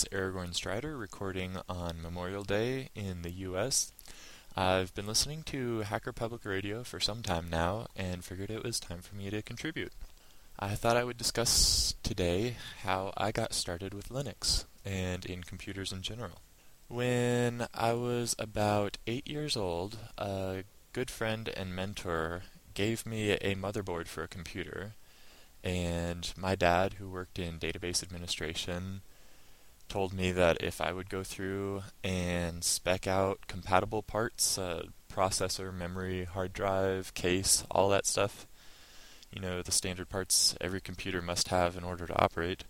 is Aragorn Strider recording on Memorial Day in the US. I've been listening to Hacker Public Radio for some time now and figured it was time for me to contribute. I thought I would discuss today how I got started with Linux and in computers in general. When I was about eight years old, a good friend and mentor gave me a motherboard for a computer and my dad, who worked in database administration, told me that if I would go through and spec out compatible parts, uh, processor, memory, hard drive, case, all that stuff, you know, the standard parts every computer must have in order to operate,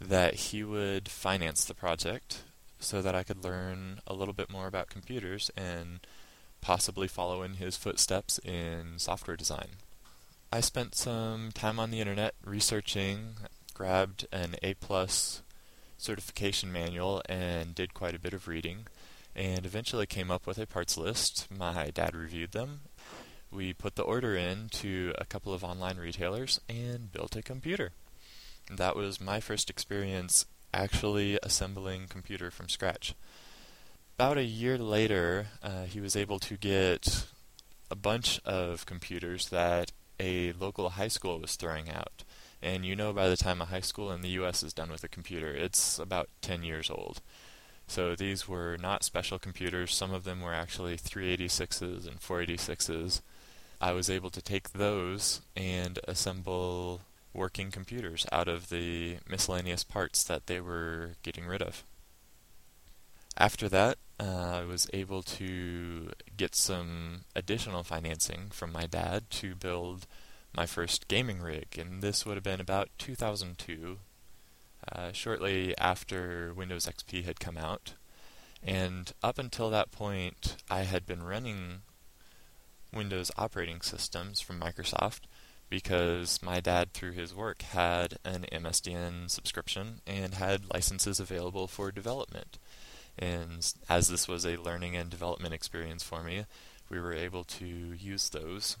that he would finance the project so that I could learn a little bit more about computers and possibly follow in his footsteps in software design. I spent some time on the internet researching, grabbed an A plus certification manual and did quite a bit of reading, and eventually came up with a parts list. My dad reviewed them. We put the order in to a couple of online retailers and built a computer. That was my first experience actually assembling computer from scratch. About a year later, uh, he was able to get a bunch of computers that a local high school was throwing out. And you know, by the time a high school in the US is done with a computer, it's about 10 years old. So these were not special computers, some of them were actually 386s and 486s. I was able to take those and assemble working computers out of the miscellaneous parts that they were getting rid of. After that, uh, I was able to get some additional financing from my dad to build my first gaming rig, and this would have been about 2002, uh, shortly after Windows XP had come out. And up until that point, I had been running Windows operating systems from Microsoft because my dad, through his work, had an MSDN subscription and had licenses available for development. And as this was a learning and development experience for me, we were able to use those.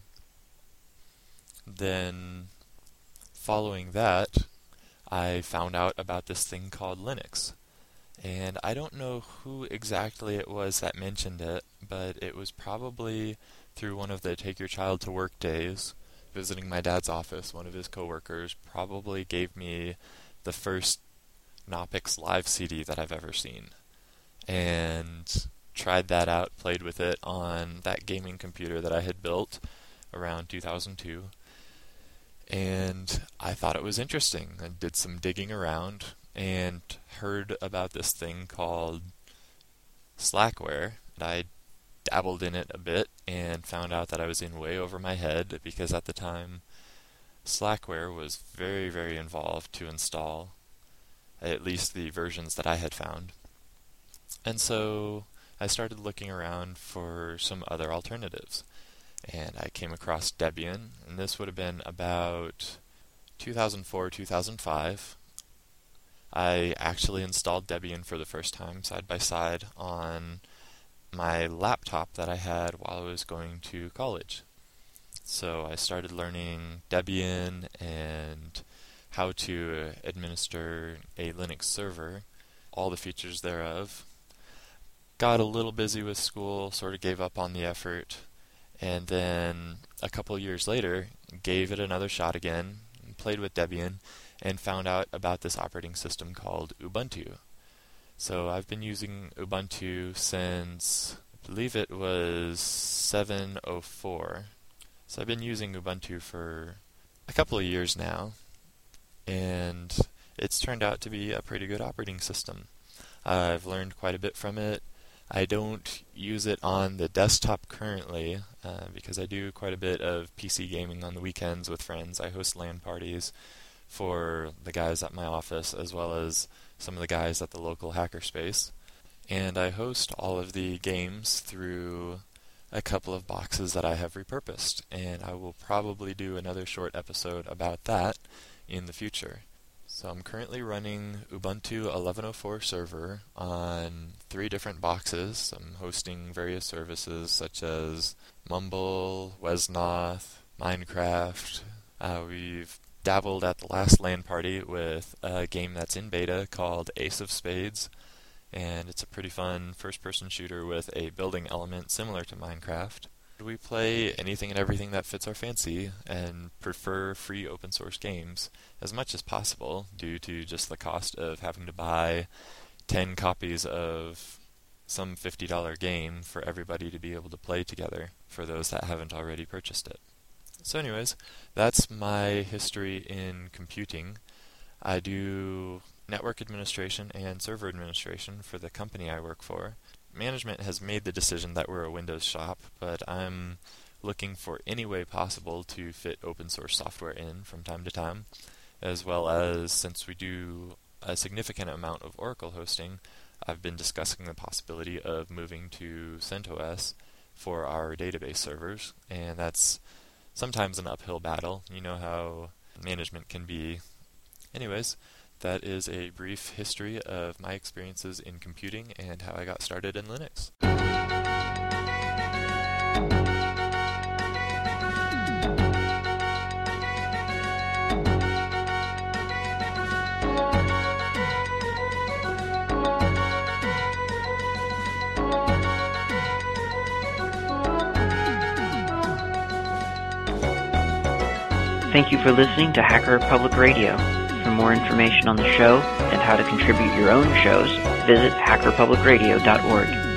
Then, following that, I found out about this thing called Linux. And I don't know who exactly it was that mentioned it, but it was probably through one of the Take Your Child to Work days, visiting my dad's office. One of his coworkers probably gave me the first Knoppix live CD that I've ever seen and tried that out, played with it on that gaming computer that I had built around 2002. And I thought it was interesting. I did some digging around and heard about this thing called Slackware. And I dabbled in it a bit and found out that I was in way over my head because at the time Slackware was very, very involved to install, at least the versions that I had found. And so I started looking around for some other alternatives. And I came across Debian, and this would have been about 2004 2005. I actually installed Debian for the first time side by side on my laptop that I had while I was going to college. So I started learning Debian and how to administer a Linux server, all the features thereof, got a little busy with school, sort of gave up on the effort, and then a couple years later, gave it another shot again, played with Debian, and found out about this operating system called Ubuntu. So I've been using Ubuntu since I believe it was 704. So I've been using Ubuntu for a couple of years now, and it's turned out to be a pretty good operating system. I've learned quite a bit from it. I don't use it on the desktop currently uh, because I do quite a bit of PC gaming on the weekends with friends. I host LAN parties for the guys at my office as well as some of the guys at the local hackerspace. And I host all of the games through a couple of boxes that I have repurposed. And I will probably do another short episode about that in the future. So I'm currently running Ubuntu 11.04 server on three different boxes. I'm hosting various services such as Mumble, Wesnoth, Minecraft. Uh, we've dabbled at the last LAN party with a game that's in beta called Ace of Spades, and it's a pretty fun first person shooter with a building element similar to Minecraft. We play anything and everything that fits our fancy and prefer free open source games as much as possible due to just the cost of having to buy 10 copies of some $50 game for everybody to be able to play together for those that haven't already purchased it. So, anyways, that's my history in computing. I do network administration and server administration for the company I work for. Management has made the decision that we're a Windows shop, but I'm looking for any way possible to fit open source software in from time to time, as well as since we do a significant amount of Oracle hosting, I've been discussing the possibility of moving to CentOS for our database servers, and that's sometimes an uphill battle. You know how management can be. Anyways, that is a brief history of my experiences in computing and how I got started in Linux. Thank you for listening to Hacker Public Radio. For more information on the show and how to contribute your own shows, visit hackerpublicradio.org.